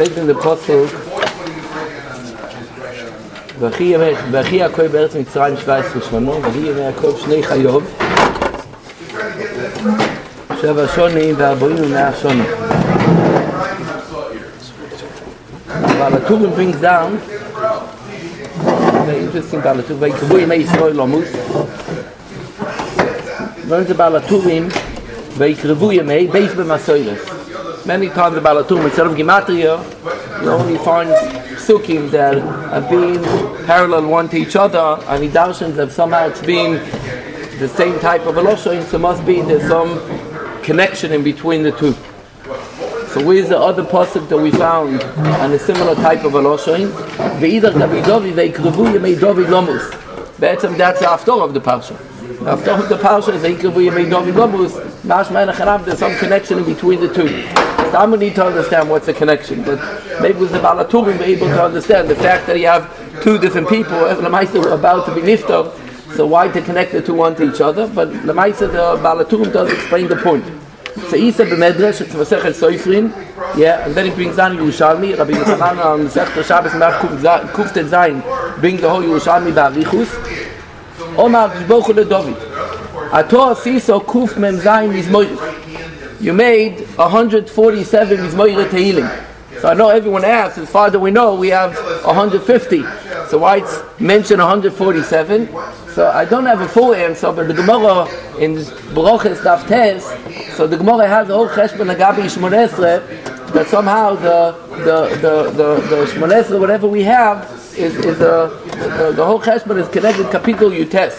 steht in der Postel, וכי יעקב בארץ מצרים 17 שנה, וכי ימי יעקב שני חיוב, שבע שונים וארבעים ומאה שונים. אבל הטורים brings down, very interesting בעל הטורים, ויקבו ימי ישראל עמוס, learns about הטורים, ויקרבו ימי בייס במסוילס. Many times about הטורים, instead of gematria, you only find psukim that are being parallel one to each other, and he darshans that somehow it's being the same type of Eloshoim, so must be there's some connection in between the two. So where's the other pasuk that we found on a similar type of Eloshoim? Ve'idach Davidovi ve'ikrevu yemei David lomus. Be'etzem that's the after of the parsha. The after of the parsha is ve'ikrevu yemei David lomus. Mashma and there's some connection in between the two. So we need to understand what's the connection. But maybe with the Balaturim be able to understand the fact that you have two different people, as Lamaisa were about to be niftar, so why to connect the two one to each other? But Lamaisa, the Balaturim does explain the point. So Isa b'medrash, it's Masechet Soifrin, yeah, and then he brings down Yerushalmi, Rabbi Yochanan on Masechet Shabbos Mar Kuf Tet Zayin, bring the whole Yerushalmi ba'arichus. Omar B'shbochu LeDavid. Ator Siso Kuf Mem Zayin Mizmoyich. You made 147 Mizmoyre Tehillim. So I know everyone asks, as far as we know, we have 150. So why it's mentioned 147? So I don't have a full answer, but the Gemara in Baruchas Daf Tes, so the Gemara has a whole cheshbon Agabi Shmonesre, that somehow the the the the, the Shmonesre, whatever we have, is, is a, the, the whole cheshbon is connected kapitel Yutes.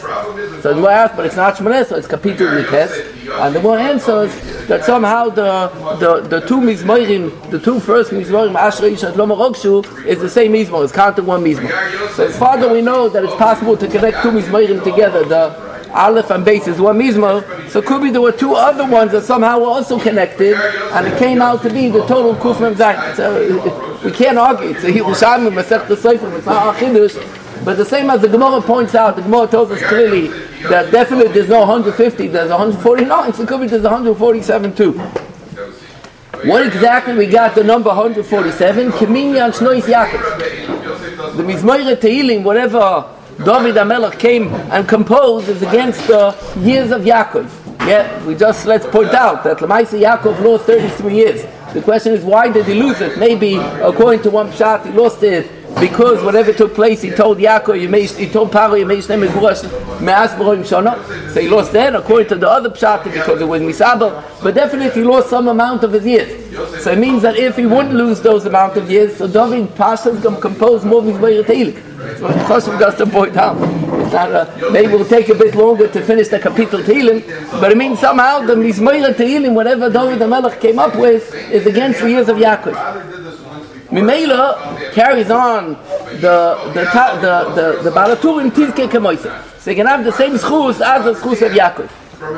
So the Gemara asks, but it's not Shmonesre, it's kapitel Yutes. And the Gemara answers that somehow the the, the two mizmorim, the two first mizmorim, Ashrei Yishat Loma Rogshu, is the same mizmor, it's counted one mizmor. So as far as we know that it's possible to connect two mizmorim together, the Aleph and Beis is one mizmor, so could be there were two other ones that somehow were also connected, and it came out to be the total Kuf Mem Zayin. So we can't argue. It's a Yerushalmi, Masech the Sefer, it's not Achidush, but the same as the Gemara points out, the Gemara tells us clearly that definitely there's no 150, there's 149, so it could be there's 147 too. What exactly we got the number 147? Kiminyan Shnois Yaakov. The Mizmoire Teilim, whatever David HaMelech came and composed is against the years of Yaakov. Yeah, we just let's point out that Lamaisa Yaakov lost 33 years. The question is why did he lose it? Maybe according to one shot he lost it because whatever took place, he told Yaakov, may, he told Paro, you may name Megurash, Me'as. So he lost then, according to the other pshat, because it was Misabel, but definitely he lost some amount of his years. So it means that if he wouldn't lose those amount of years, so David Pasha is going to compose more of his way So question just to point out. Not, uh, maybe it will take a bit longer to finish the Kapitel Tehillim, but it means somehow the Mizmoira Tehillim, whatever David the Melech came up with, is against the years of Yaakov. Mimela carries on the the the the, the Balaturim Tizke Kemoise. So you can have the same schus as the schus of Yaakov.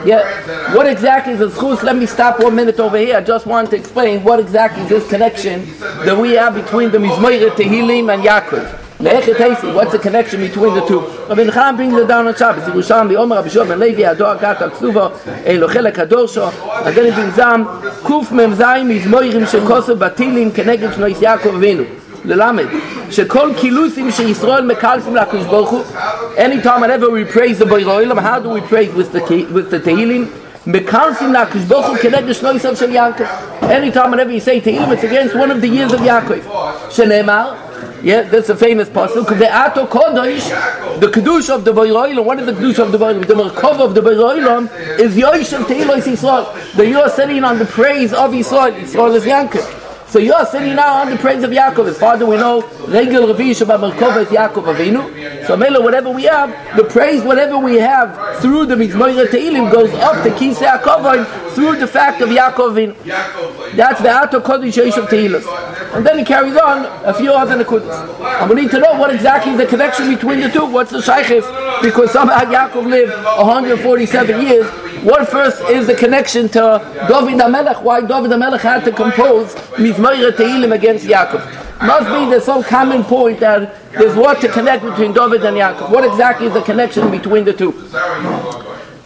Yeah, what exactly is the schus? Let me stop one minute over here. I just want to explain what exactly is this connection that we have between the Mizmoire Tehillim and Yaakov. What's the connection between the two? Rabbi Nachman brings it down on Shabbos. Yerushalmi, Omer Rabbi Shua ben Levi, Ador Agat Aksuva, Elochel HaKador Sho, again it brings down, Kuf Mem Zayim Mizmoirim Shekosu Batilim Keneged Shnois Yaakov Avinu. ללמד, שכל קילוסים שישראל מקלפים לקדוש ברוך הוא, anytime whenever we praise the Boiroilam, how do we praise with the, with the Tehillim? מקלפים לקדוש ברוך הוא כנגד שנו יסוד של יעקב. anytime whenever you say Tehillim, it's against one of the years of Yaakov. שנאמר, Yeah, that's a famous pasuk. The Ato Kodesh, the Kedusha of the Bayroilam. What is the Kedusha of the Bayroilam? The Merkava of the Bayroilam is Yoishem Teilos Yisrael. That you are sitting on the praise of Yisrael. Yisrael is Yankov. So you are sitting now on the praise of Yaakov. As far as we know, Regel Revi Shabbat Merkava is Yaakov Avinu. So Mela, whatever we have, the praise, whatever we have through the Mizmoira Teilim goes up to Kisei Yaakov through the fact of Yaakov Avinu. That's the Ato Kodesh Yoishem Teilos. And then he carries on a few other nekudas. And we need to know what exactly is the connection between the two. What's the shaykhis? Because somehow Yaakov lived 147 years. What first is the connection to David HaMelech? Why David HaMelech had to compose Mizmoira Tehillim against Yaakov? Must be there's some common point that there's what to connect between David and Yaakov. What exactly is the connection between the two?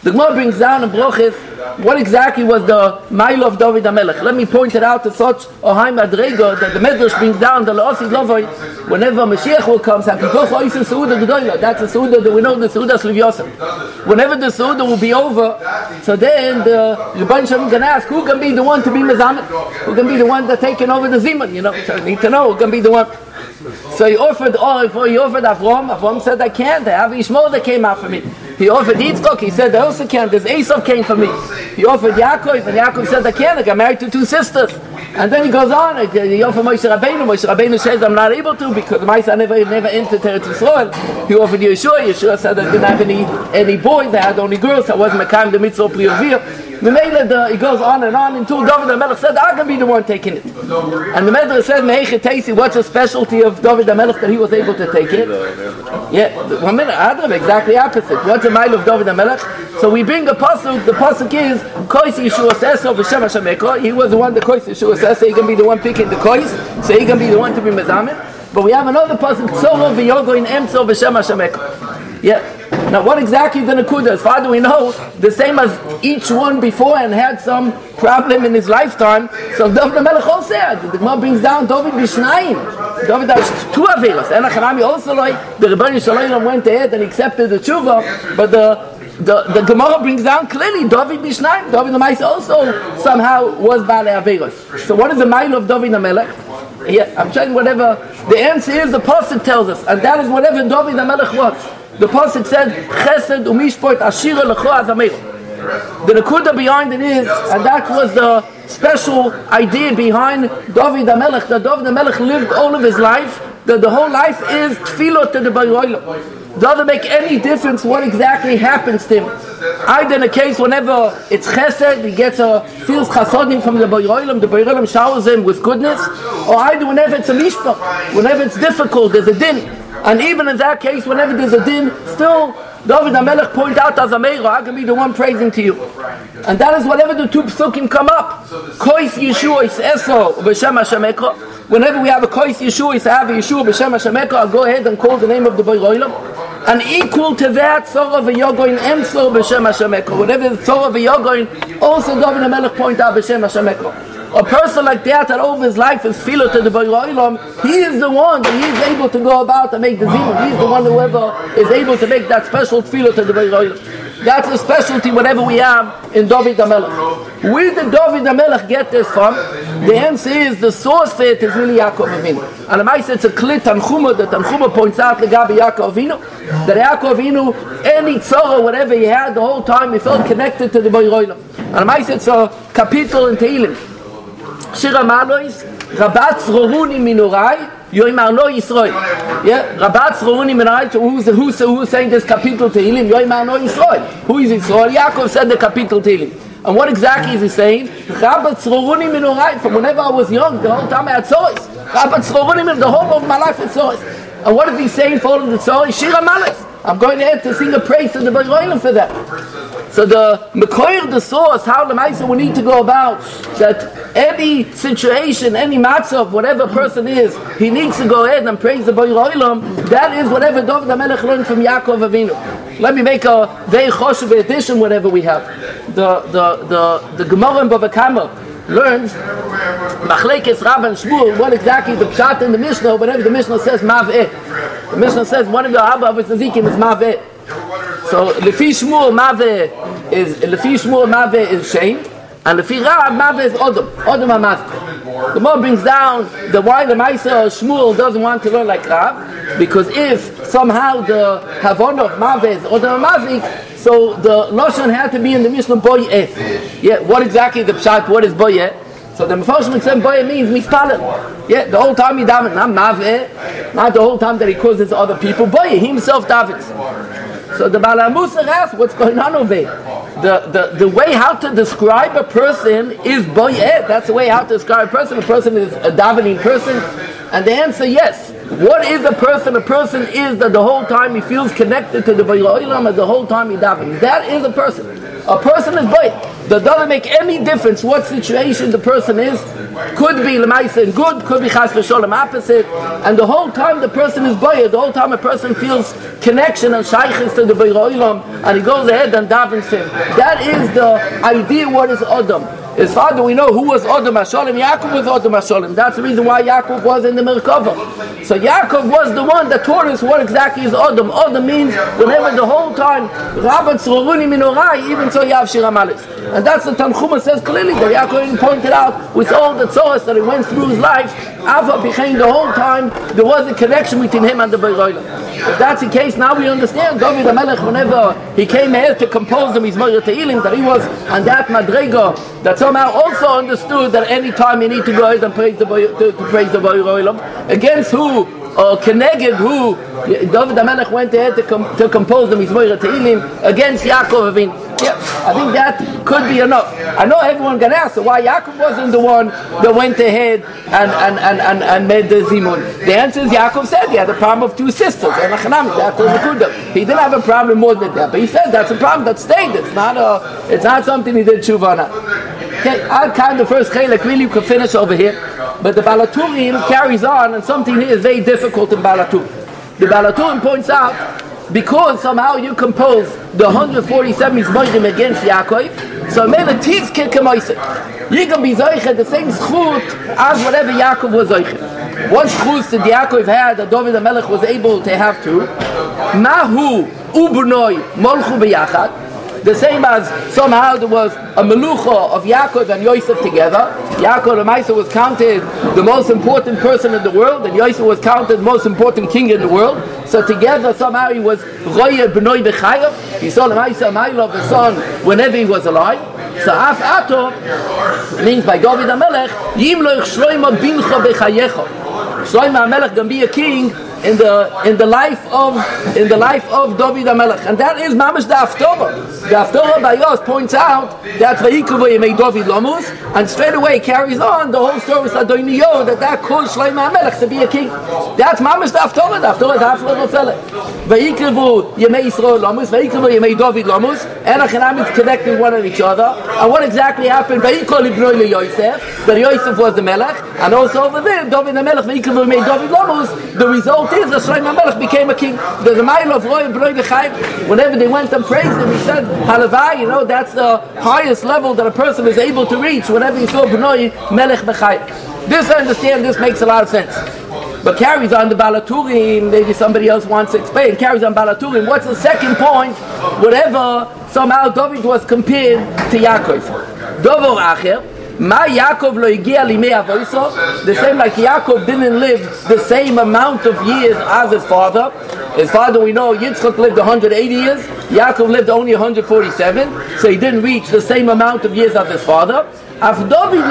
The Gemara brings down in Brochis what exactly was the mile of David HaMelech. Let me point it out to such a high madrega that the Medrash brings down the La'osid Lovoi whenever Mashiach will come, that's the Suda that we know the Suda Sliv Yosef. Whenever the Suda will be over, so then the bunch Rabban Shalom can ask who can be the one to be Mezamet? Who can be the one that's taking over the Zeman? You know, so I need to know who can be the one. So he offered, oh, he offered Avram. Avram said, I can't. I have Ishmael that came out for me. He offered Yitzchok. He said, I also can't. There's Esau came for me. He offered Yaakov, and Yaakov said, I can't. I got married to two sisters. And then he goes on. He offered Moshe Rabbeinu. Moshe Rabbeinu says, I'm not able to because Moshe never never entered Eretz Yisrael. He offered Yeshua. Yeshua said, I didn't have any any boys. I had only girls. I wasn't Mekayim the mitzvah Priyavir. The he goes on and on until David the Melech said, I can be the one taking it. Oh, and the Medrash said, Mehechet Teisi, what's the specialty of David the Melech that he was able to take it? Yeah, one minute, Adam, exactly opposite. What's the mile of David the Melech? So we bring a pasuk. The pasuk is Kois Yeshua Seso v'Shem Hashem He was the one the Kois Yeshua says, so he can be the one picking the Kois, so he can be the one to be Mezamin. But we have another pasuk, Tzoro v'Yogo in Emso v'Shem Hashem Yeah. Now, what exactly the Nakuda As far Father, we know the same as each one before and had some problem in his lifetime. So David Melech also said, the Gemara brings down David Bishnayim. David has two Averos. And Achanami also like, the Rebbeinu Shalom went ahead and accepted the tshuva, but the the, the Gemara brings down clearly David Bishnayim. David the Mice also somehow was Bale Averos. So what is the mile of David the Melech? Yeah, I'm trying whatever. The answer is the Pasuk tells us, and that is whatever David the Melech was. The pasuk said, "Chesed umishport ashira lecho azameir." The nakuda behind it is, and that was the special idea behind David HaMelech, that David HaMelech lived all of his life, that the whole life is tefillah to the Bayoilam. Doesn't make any difference what exactly happens to him. Either in a case whenever it's chesed, he gets a, feels chasodim from the Bayoilam, the Bayoilam showers him with goodness, or either whenever it's a mishpah, whenever it's difficult, there's a din. And even in that case, whenever there's a din, still David HaMelech point out as a meira, I can be the one praising to you. And that is whatever the two psukim come up. Kois Yeshua is eso b'shem Hashemeka. Whenever we have a Kois Yeshua is have a Yeshua b'shem Hashemeka, I'll go ahead and call the name of the Boy And equal to that, Tzor of Yogoin Emso b'shem Hashemeka. Whenever the Tzor of Yogoin, also David HaMelech point out b'shem Hashemeka a person like that that over his life is filo to the Baruch he is the one that he is able to go about and make the zimun. He is the one whoever is able to make that special filo to the Baruch That's a specialty whatever we have in David HaMelech. Where did David HaMelech get this from? The answer is the source for it is really Yaakov Avinu. And I mice it's a klit Tanchuma that Tanchuma points out to Gabi Yaakov Avinu that Yaakov Avinu any tzara whatever he had the whole time he felt connected to the Baruch And the mice it's a capital in Tehillim. Shira Malois, Rabat Zrohuni Minorai, Yoimar No Yisrael. Yeah, Rabat Zrohuni Minorai, who's, who's, who's saying this capital Tehillim? Yoimar No Yisrael. Who is Yisrael? Yaakov said the capital Tehillim. And what exactly is he saying? Rabat Zrohuni Minorai, from whenever I was young, the whole time I had Tzoris. Rabat Zrohuni the whole of my life had Tzoris. And what is he saying for all of the Tzoris? Shira Malois. I'm going ahead to sing a praise to the Baroilim for that. So the Mekoyer, the source, how the Maisa we need to go about that any situation, any matzav, whatever person is, he needs to go ahead and praise the Baroilim. That is whatever David HaMelech learned from Yaakov Avinu. Let me make a very choshev addition, whatever we have. The the the the Gemara in Bava learns Machlekes Rav and Shmuel, what exactly the pshat in the Mishnah, whatever the Mishnah says, Mav'eh. The Mishnah says one of the Avos Nezikin is Mav'eh. So Lefi Shmuel Mave is, Lefi Shmuel Mav'eh is shame, and Lefi Rav Mave is Odom, Odom HaMazk. The more brings down the why the Maisa Shmuel doesn't want to learn like Rav, because if somehow the Havon of Mave is Odom HaMazk, so the Lashon had to be in the Mishnah Boyeh. Yeah, what exactly the Pshat, what is Boyeh? So the Mephoshim said Boyeh means Mispalel. Yeah, the whole time he davened, not Maveh, not the whole time that he causes other people. Boyeh, he himself davens. So the Balamusa asks, what's going on over there? The, the, the way how to describe a person is boyet. That's the way how to describe a person. A person is a davening person. And the answer, yes. What is a person? A person is that the whole time he feels connected to the Bayoilam and the whole time he davens. That is a person. A person is boy. That doesn't make any difference what situation the person is. Could be lemaisa good, could be chas v'sholem opposite. And the whole time the person is boy, the whole time a person feels connection and shaykhis to the Beiroilam, and he goes ahead and davens him. That is the idea what is Adam. His father, we know who was Adam Hashalim. Yaakov was Adam Hashalim. That's the reason why Yaakov was in the Merkava. So Yaakov was the one that taught us what exactly is Adam. Adam means whenever the whole time, Rabbat Tzroruni Minorai, even so Yav Shiramalis. And that's the Tanchuma says clearly that Yaakov pointed out with all the tzoras that he went through his life, Ava behind the whole time, there was a connection between him and the Beiroilam. If that's the case, now we understand David HaMelech, whenever he came here to compose the Mizmor Te'ilim, that he was on that Madrega, that somehow also understood that any time you need to go ahead and praise the to, to praise the Beiroilam, against who or Keneged who David HaMelech went ahead to, com- to compose the Mizmor Te'ilim against Yaakov Avin. Yeah, I think that could be enough. I know everyone can ask why Yaakov wasn't the one that went ahead and, and, and, and, and made the Zimun. The answer is Yaakov said he had a problem of two sisters. He didn't have a problem more than that, but he said that's a problem that stayed. It's not a, it's not something he did tshuva Okay, I'll kind of first chelik really could finish over here, but the Balaturim carries on, and something is very difficult in Balatur. The Balaturim points out because somehow you compose the 147 Mizmoidim against Yaakov, so Mele Tiv Kikamoisik. You can be Zoichet the same schut as whatever Yaakov was Zoichet. One schut that Yaakov had that David HaMelech was able to have to, Mahu Ubunoi Molchu B'Yachad, the same as somehow there was a melucha of Yaakov and Yosef together. Yaakov and Maisa was counted the most important person in the world, and Yosef was counted the most important king in the world. So together somehow he was Roya B'noi B'chayav. He saw Maisa Maila of the son whenever he was alive. So Af Ato means by David HaMelech, Yim Loich Shloima Bincha B'chayecha. Shloima HaMelech can be a king in the in the life of in the life of David HaMelech, and that is Mamash the Haftorah. The Haftorah by Yos points out that Vayikavu made David Lamus, and straight away carries on the whole story of Adoniyo that that caused Shlomo HaMelech to be a king. That's Mamash the Haftorah. The Haftorah is half level fella. Vayikavu Yemei Yisrael Lamus, Vayikavu Yemei David Lamus, and Achanam is connecting one of each other. And what exactly happened? Vayikol Ibnoi Yosef, that Yosef was the Melech, and also over there David HaMelech Vayikavu made David Lamus. The result result is that Shlomo Melech became a king. The mile of Roy and whenever they went and praised him, he said, Halavai, you know, that's the highest level that a person is able to reach whenever he saw B'noi Melech B'chayim. This, I understand, this makes a lot of sense. But carries on the Balaturim, maybe somebody else wants to explain, carries on Balaturim. What's the second point? Whatever, somehow David was compared to Yaakov. Dovo Acher, Ma Yaakov lo avoiso, the same like Yaakov didn't live the same amount of years as his father. His father, we know, Yitzchak lived 180 years, Yaakov lived only 147, so he didn't reach the same amount of years as his father. Af David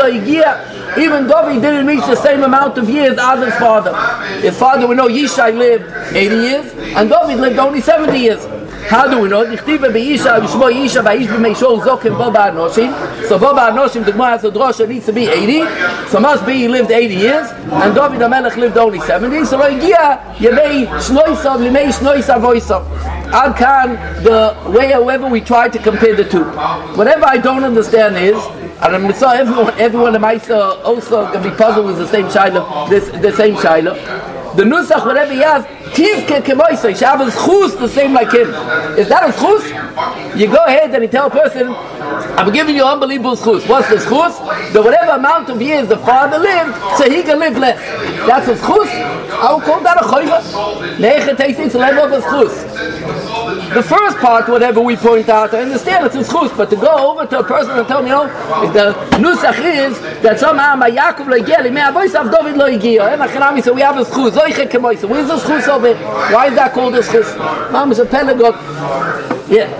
even David didn't reach the same amount of years as his father. His father, we know, Yishai lived 80 years, and David lived only 70 years. How do we know? Dichtiva be'isha, b'shmo yisha, ba'ish b'meishol zokim bo ba'anoshim. So bo ba'anoshim, the Gemara has a drosha needs to be 80. So must be he lived 80 years. And David HaMelech lived only 70. So Roigia, yemei shnoisav, yemei shnoisav voisav. Ad kan, the way however we try to compare the two. Whatever I don't understand is, and I'm so everyone, everyone in my also can be puzzled with the same shiloh, this, the same shiloh. The nusach, whatever he has, Tivke kemoisa, you have a schus the same like him. Is that a schus? You go ahead and you tell a person, I'm giving you unbelievable schus. What's the schus? That whatever amount of years the father lived, so he can live less. That's a schus. I would call that a choiva. Neiche tasting to level of a schus. The first part, whatever we point out, I understand it's a schus, but to go over to a person and tell me, oh, if the nusach is that somehow my Yaakov lo igia, me avois av David lo igia, and eh, Achanami, so we have a schus, zoiche kemoisa. Where's the schus over it? Why is that called a schus? Mom is a pedagogue. Yeah.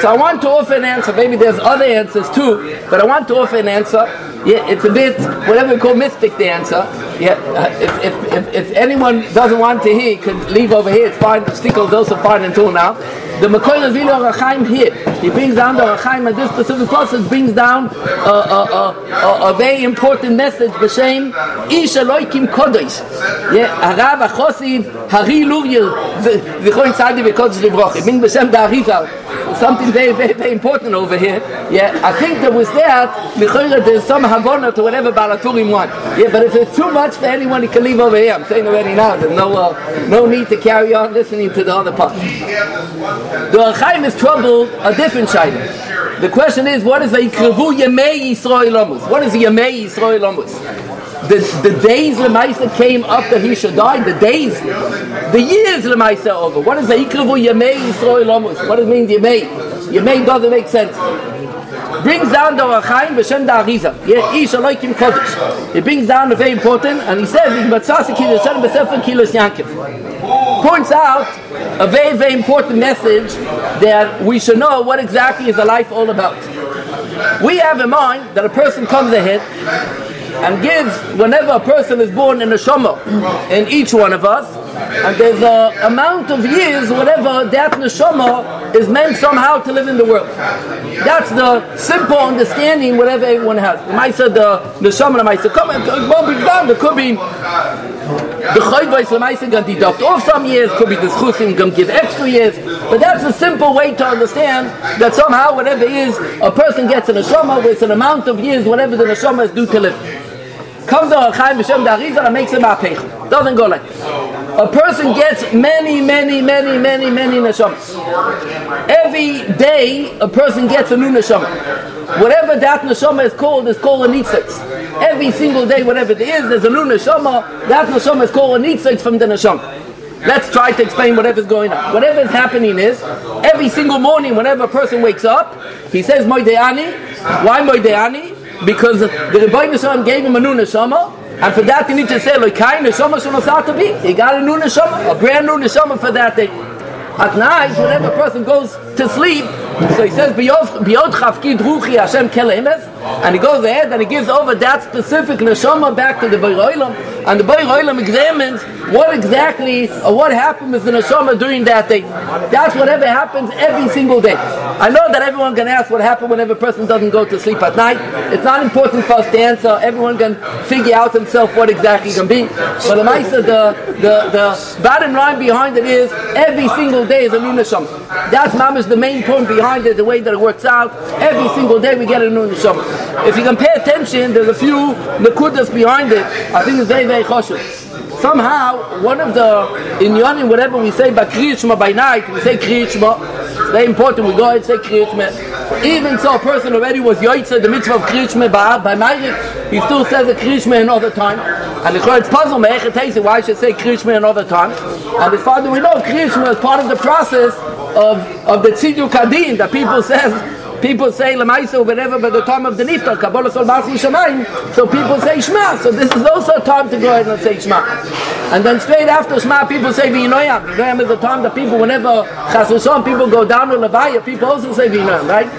So I want to offer an answer. Maybe there's other answers too, but I want to offer an answer. Yeah, it's a bit whatever we call mystic. The answer. Yeah, uh, if, if, if, if, anyone doesn't want to hear, could leave over here. It's fine. Stickle is also fine until now. The Mekoil of Vilo Rachaim here. He brings down the Ohr HaChaim and this specific process brings down a, a, a, a, very important message, B'Shem, Ish Eloikim. Yeah, Harav HaChosid, Hari Luryel, Zichon Tzadi V'Kodesh Livroch. It brings B'Shem the Arizal. Something very, very, very important over here. Yeah, I think that was that, there's some Havana to whatever Balaturim want. Yeah, but if it's too much for anyone, he can leave over here. I'm saying already now, there's no, uh, no need to carry on listening to the other part. The Chaim is troubled a different shayla. The question is, what is a Ikrevu Yemei Yisrael Amos? What is Yemei Yisrael Amos? The, the days Lemaisa came that he should die, the days, the years Lemaisa over. What is the Ikrevu Yemei Yisrael Amos? What does it mean Yemei? Yemei doesn't make sense brings down the Ohr HaChaim b'shem da Ariza. Yeah, ish aloikim kodesh. He brings down a very important, and he says in Batzasi Kilos Shem b'sefer Kilos Yankiv. Points out a very very important message that we should know what exactly is the life all about. We have in mind that a person comes ahead and gives whenever a person is born in a shoma in each one of us and there's a amount of years whatever that neshama is meant somehow to live in the world that's the simple understanding whatever everyone has the maisa the neshama the maisa come and won't be done there could be the chayvais the maisa can deduct off some years could be the schusim can give extra years but that's a simple way to understand that somehow whatever is a person gets in a neshama with an amount of years whatever the neshama is due to live comes a Chaim B'Shem Da'arizal and makes him a pech. Doesn't go like A person gets many, many, many, many, many neshamas. Every day, a person gets a new neshama. Whatever that neshama is called is called a nitzitz. Every single day, whatever it is, there's a new neshama. That neshama is called a nitzitz from the neshama. Let's try to explain whatever's going on. Whatever is happening is, every single morning, whenever a person wakes up, he says Moideani. Why Moideani? because the Rebbeinu Shalom gave him a new neshama, and for that you need to say, kind neshama to be. He got a new neshama, a brand new neshama for that day. At night, whenever a person goes to sleep, so he says, Biyod chafkid ruchi Hashem kelemes, and he goes ahead and he gives over that specific neshama back to the Bayroilam, and the Bayroilam examines what exactly, or what happened with the neshama during that day. That's whatever happens every single day. I know that everyone can ask what happened whenever a person doesn't go to sleep at night. It's not important for us to answer. Everyone can figure out himself what exactly can be. But the Maisa, the, the, the bottom line behind it is every single day is a new neshama. That's mama's the main point behind it, the way that it works out. Every single day we get a new neshama. If you can pay attention, there's a few nakudas behind it. I think it's very, very choshev somehow one of the in Yonim, whatever we say by Kriyishma by night, we say Kriyishma. Very important. We go and say Kriyishma. Even so, a person already was Yoitza, the mitzvah of Kriyishma by Ma'arik, he still says a Kriyishma another time. And the it's puzzle me, why should say Kriyishma another time? And as far as we know, Kriyishma is part of the process of of the Tzidu Kadin that people says people say lemaisa whatever by the time of the niftar kabbalah sol masim shemaim so people say shema so this is also a time to go ahead and say shema. And then straight after shema people say v'inoyam v'inoyam is the time that people whenever chas people go down to levaya people also say v'inoyam right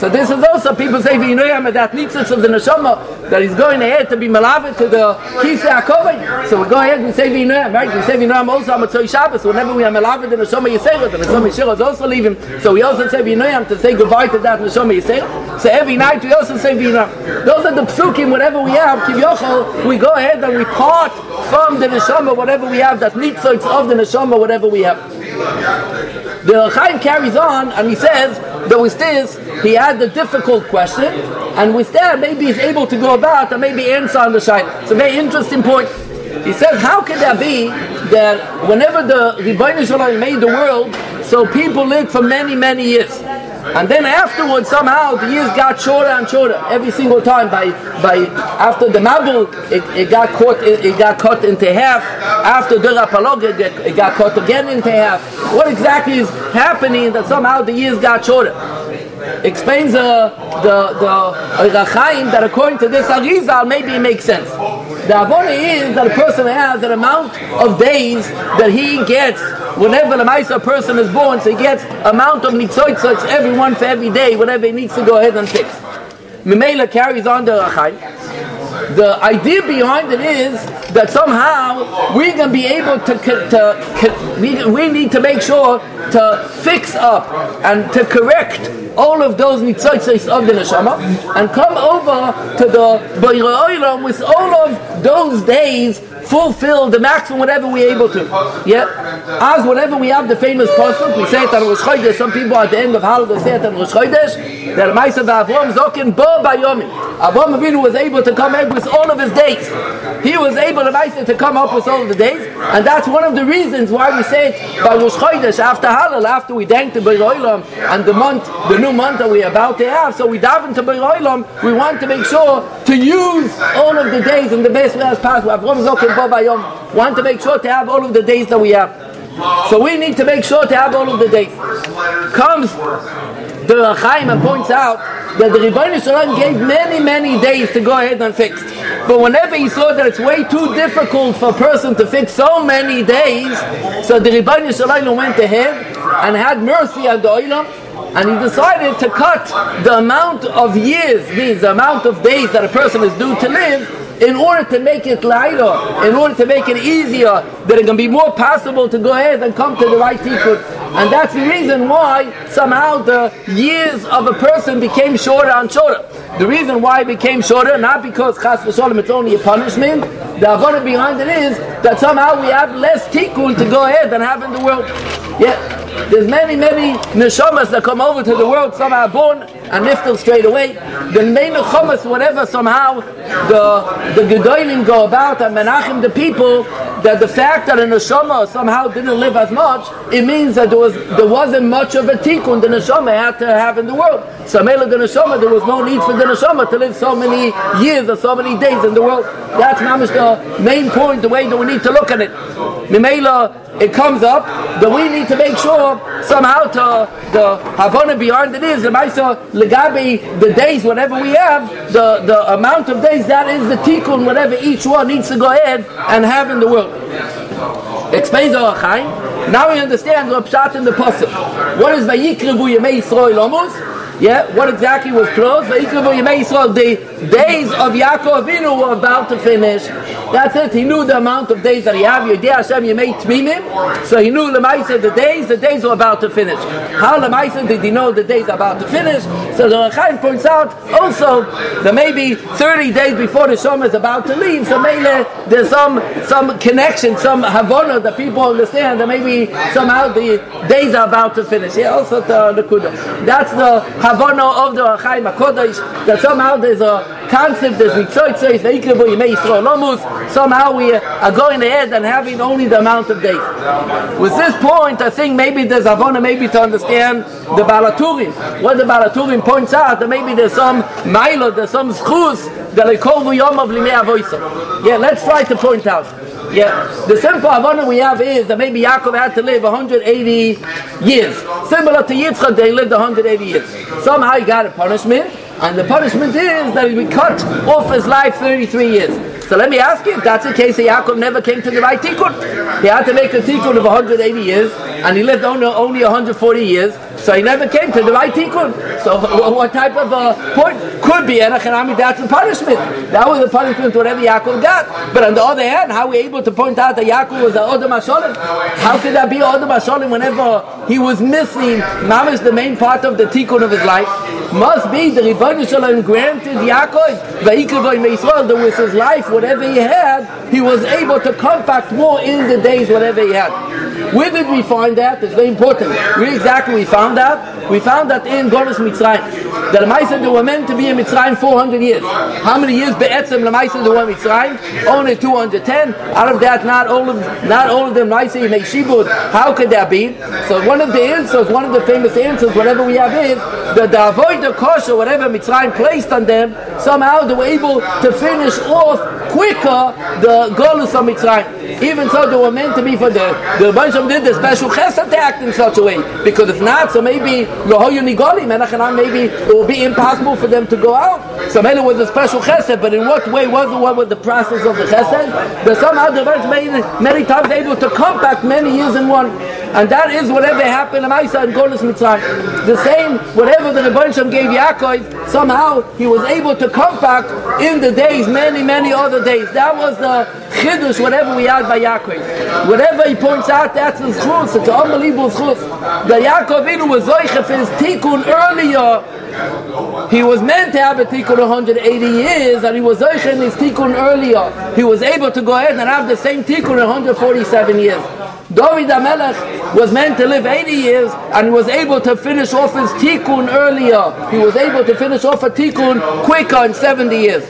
So this is also people say v'inoyam that nitzitz of the neshama that he's going ahead to be malavet to the kisei hakovay. So we go ahead and say v'inoyam, right? We say v'inoyam also on Matzoy Shabbos. Whenever we are malavet the neshama yisera, the neshama yisera is also leaving. So we also say v'inoyam to say goodbye to that neshama yisera. So every night we also say v'inoyam. Those are the psukim. Whatever we have, kivyochol, we go ahead and we part from the neshama whatever we have that nitzitz of the neshama whatever we have. The Chaim carries on and he says that with this he had the difficult question, and with that maybe he's able to go about and maybe answer on the side. It's a very interesting point. He says, how can that be that whenever the Rebbeinu Shalom made the world, so people lived for many, many years. And then afterwards, somehow the years got shorter and shorter every single time. By by after the Mabul, it, it got caught. it, it, got cut into half. After the Haflagah, it, it got cut again into half. What exactly is happening that somehow the years got shorter? Explains uh, the the Ohr HaChaim that according to this Arizal maybe it makes sense. The Avona is that a person has an amount of days that he gets whenever the Maisa person is born, so he gets amount of nitzoitzot every one for every day, whatever he needs to go ahead and fix. Mimela carries on the Ohr HaChaim. The idea behind it is that somehow we're going to be able to, to we, we need to make sure to fix up and to correct all of those nitzotzes of the neshama and come over to the Bayra with all of those days fulfill the maximum whatever we're able to. Yeah? As whatever we have the famous pasuk, we say it on Rosh Chodesh, some people at the end of Haladah say it on Rosh Chodesh, that Maisa Avram Zokin Bo Bayomi. Avram Avinu was able to come up with all of his days. He was able to Maisa to come up with all of the days, and that's one of the reasons why we say it by Rosh Chodesh after Halal, after we thank the Olam and the month, the new month that we're about to have. So we dive into Olam, we want to make sure to use all of the days in the best way as possible. Avram Zokin. Want to make sure to have all of the days that we have. So we need to make sure to have all of the days. Comes the Ohr HaChaim and points out that the Shel Olam gave many, many days to go ahead and fix. But whenever he saw that it's way too difficult for a person to fix so many days, so the Shel Olam went ahead and had mercy on the Olam and he decided to cut the amount of years, means the amount of days that a person is due to live, in order to make it lighter, in order to make it easier, that it can be more possible to go ahead and come to the right tikkun. And that's the reason why somehow the years of a person became shorter and shorter. The reason why it became shorter, not because chas v'sholem it's only a punishment. The avodah behind it is that somehow we have less tikkun to go ahead and have in the world. Yeah. There's many, many neshamas that come over to the world, somehow born and niftal straight away. The main nechamas, whatever, somehow the the gedolim go about and menachem the people that the fact that a neshama somehow didn't live as much, it means that there was there wasn't much of a tikkun the neshama had to have in the world. So Mela the neshama, there was no need for the neshama to live so many years or so many days in the world. That's mamish the main point, the way that we need to look at it. Mimela, it comes up that we need to make sure somehow to the Havana beyond it is the Maisa Legabi the days whatever we have the the amount of days that is the tikkun whatever each one needs to go ahead and have in the world. Explains our Chaim. Now we understand the pshat in the pasuk. What is Vayikrevu Yemei Yisrael Amos? Yeah, what exactly was closed? The days of Yaakov Avinu were about to finish. That's it. He knew the amount of days that he had. Yedei Hashem Yemei Tmimim. So he knew Lemaisa the days. The days were about to finish. How Lemaisa did he know the days about to finish? So the Ohr HaChaim points out also that maybe 30 days before the Shom is about to leave. So maybe there's some some connection, some Havana that people understand that maybe somehow the days are about to finish. Yeah, also the, Kudah. That's the Havana of the Chaim HaKodesh, that somehow there's a concept, there's Ritzoitzos, Ve'ikrebu Yimei Yisrael Lomus, somehow we are going ahead and having only the amount of days. With this point, I think maybe there's Havana maybe to understand the Balaturim. What the Balaturim points out, that maybe there's some Milo, there's some Schus, that they call the Yom of Limei Avoisa. Yeah, let's try to point out. Yeah, the simple Havana we have is that maybe Yaakov had to live 180 years. Similar to Yitzchak, they lived 180 years. Somehow he got a punishment, and the punishment is that he be cut off his life 33 years. So let me ask you, if that's the case, Yaakov never came to the right tikkun. He had to make a tikkun of 180 years, and he lived only, only 140 years, so he never came to the right tikkun. So what type of uh, point could be Enochanami? That's the punishment. That was the punishment whatever Yaakov got. But on the other hand, how are we able to point out that Yaakov was an Odom Hasholim? How could that be Odom Hasholim whenever he was missing Mama's the main part of the tikkun of his life? Must be the Ribono Shel Olam granted Yaakov that with his life, whatever he had, he was able to compact more in the days whatever he had. Where did we find that? It's very important. Where exactly we found that? We found that in Golos Mitzrayim. That Lamaisa they were meant to be in Mitzrayim 400 years. How many years be'etzem Lamaisa they were in Mitzrayim? Only 210. Out of that, not all of not all of them Lamaisa make shibud. How could that be? So one of the answers, one of the famous answers, whatever we have is that the avoid the kosher, whatever Mitzrayim placed on them, somehow they were able to finish off quicker the Golus of Mitzrayim. Even so, they were meant to be for the the bunch of them did the special chesed act in such a way. Because if not, so maybe maybe it will be impossible for them to go out. So it was a special chesed, but in what way was it? What was the process of the chesed? That somehow the bunch made many times able to compact many years in one. And that is whatever happened to Maisa and Golas Mitzrayim. The same, whatever the Rebbeinu gave Yaakov, somehow he was able to come back in the days, many, many other days. That was the chiddush, whatever we had by Yaakov. Whatever he points out, that's his chus. It's an unbelievable chus. The Yaakov Inu was zoiche for his tikkun earlier. He was meant to have a tikkun 180 years, and he was zoiche in his tikkun earlier. He was able to go ahead and have the same tikkun 147 years. David HaMelech was meant to live 80 years and was able to finish off his tikkun earlier. He was able to finish off a tikkun quicker in 70 years.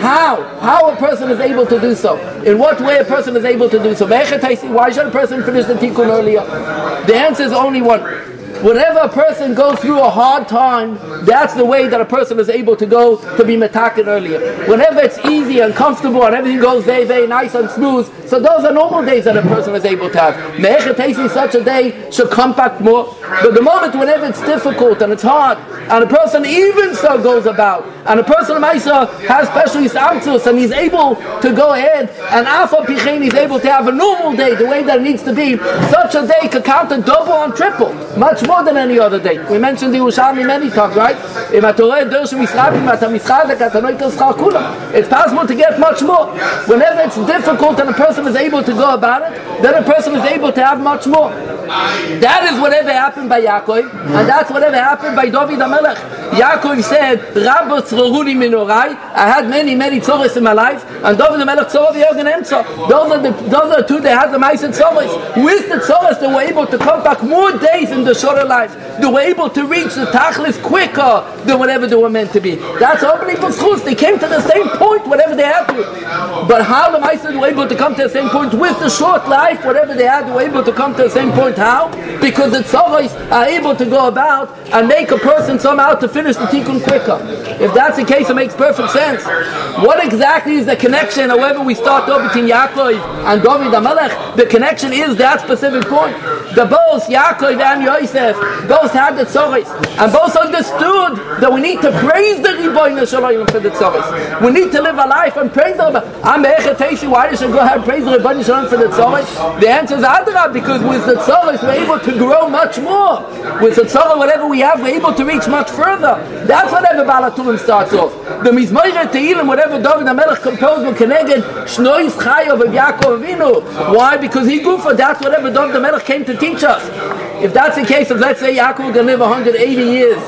How? How a person is able to do so? In what way a person is able to do so? Why should a person finish the tikkun earlier? The answer is only one. Whenever a person goes through a hard time, that's the way that a person is able to go to be metakin earlier. Whenever it's easy and comfortable and everything goes very, very nice and smooth, so those are normal days that a person is able to have. Me'echetesi, such a day should compact more. But the moment whenever it's difficult and it's hard, and a person even so goes about, and a person has special Yistamtzus, and he's able to go ahead, and Alpha Pichain is able to have a normal day, the way that it needs to be, such a day could count a double and triple, much more than any other day. We mentioned the Yerushalmi many times, right? It's possible to get much more. Whenever it's difficult and a person is able to go about it, then a person is able to have much more. That is whatever happened by Yaakov, and that's whatever happened by David HaMelech. Yaakov said, Rabbo tzroruni minorai, I had many, many tzores in my life, and David HaMelech tzorah v'yogan emtza. Those are the those are two they had the mice and tzores. With the tzores, they were able to come back more days in the shorter life. They were able to reach the tachlis quicker than whatever they were meant to be. That's unbelievable schools. They came to the same point, whatever they had to. But how the mice were able to come to the same point with the short life, whatever they had, they were able to come to the same point. How? Because the tzores are able to go about and make a person somehow to finish the tikkun quicker. If that's the case, it makes perfect sense. What exactly is the connection, however we start off between Yaakov and David HaMelech? The connection is that specific point. The both, Yaakov and Yosef, both had the tzores, and both understood that we need to praise the Shel Olam for the tzores. We need to live a life and praise the I'm why should go ahead and praise the Shel Olam for the tzores? The answer is Adra, because with the tzores we're able to grow much more. With the tzora, whatever we have, we're able to reach much further. That's whatever Balaturim starts off. The Mizmoire Teilim, whatever David HaMelech composed with Keneged, Shnois Chayav of Yaakov Avinu. Why? Because he grew for that's whatever David HaMelech came to teach us. If that's the case, let's say Yaakov can live 180 years,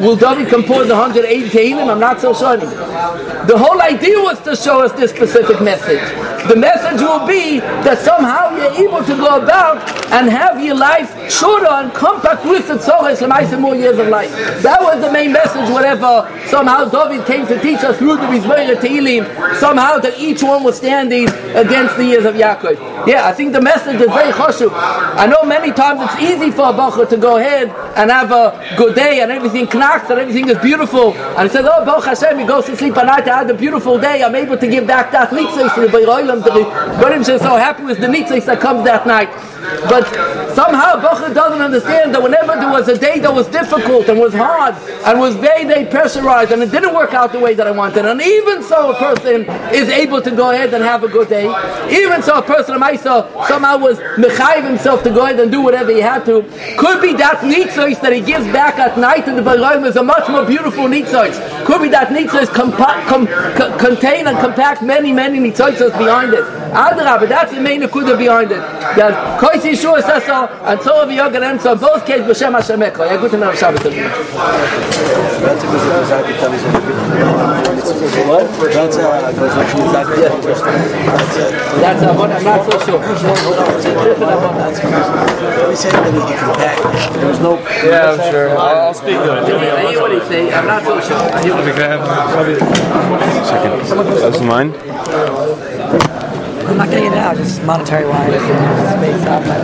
will David compose 180 Tehillim? I'm not so sure. The whole idea was to show us this specific message. The message will be that somehow you're able to go about and have your life shorter and compact with the tzores and more years of life. That was the main message, whatever somehow David came to teach us through the Mizmoire Tehillim, somehow that each one was standing against the years of Yaakov. Yeah, I think the message is very choshev. I know many times it's easy for a bacher to go ahead and have a good day and everything knocks and everything is beautiful. And he says, oh, Baruch Hashem, he goes to sleep at night, I had a beautiful day, I'm able to give back that mitzvah to the Beiroilam, the Barim is so happy with the mitzvah that comes that night. But somehow Bacher doesn't understand that whenever there was a day that was difficult and was hard and was very, very pressurized and it didn't work out the way that I wanted, and even so a person is able to go ahead and have a good day, even so a person, Maisa, somehow was mechayiv himself to go ahead and do whatever he had to, could be that nitzos that he gives back at night in the Baroim is a much more beautiful nitzos. Could be that nitzos compa- com- co- contain and compact many, many nitzos behind it. Adra, that's the main akuda behind it. That Kois Yeshua says so, and so of Yogan and so both cases B'Shem Hashem Echo. Yeah, good to know Shabbat. What? That's uh, goes like That's uh, what I'm not so sure. We say that he can pack. There's no. Yeah, I'm sure. I'll, I'll speak to him. I hear what he say. I'm not so sure. I hear what he say. Second. That's mine. I'm not getting it out, just monetary wise.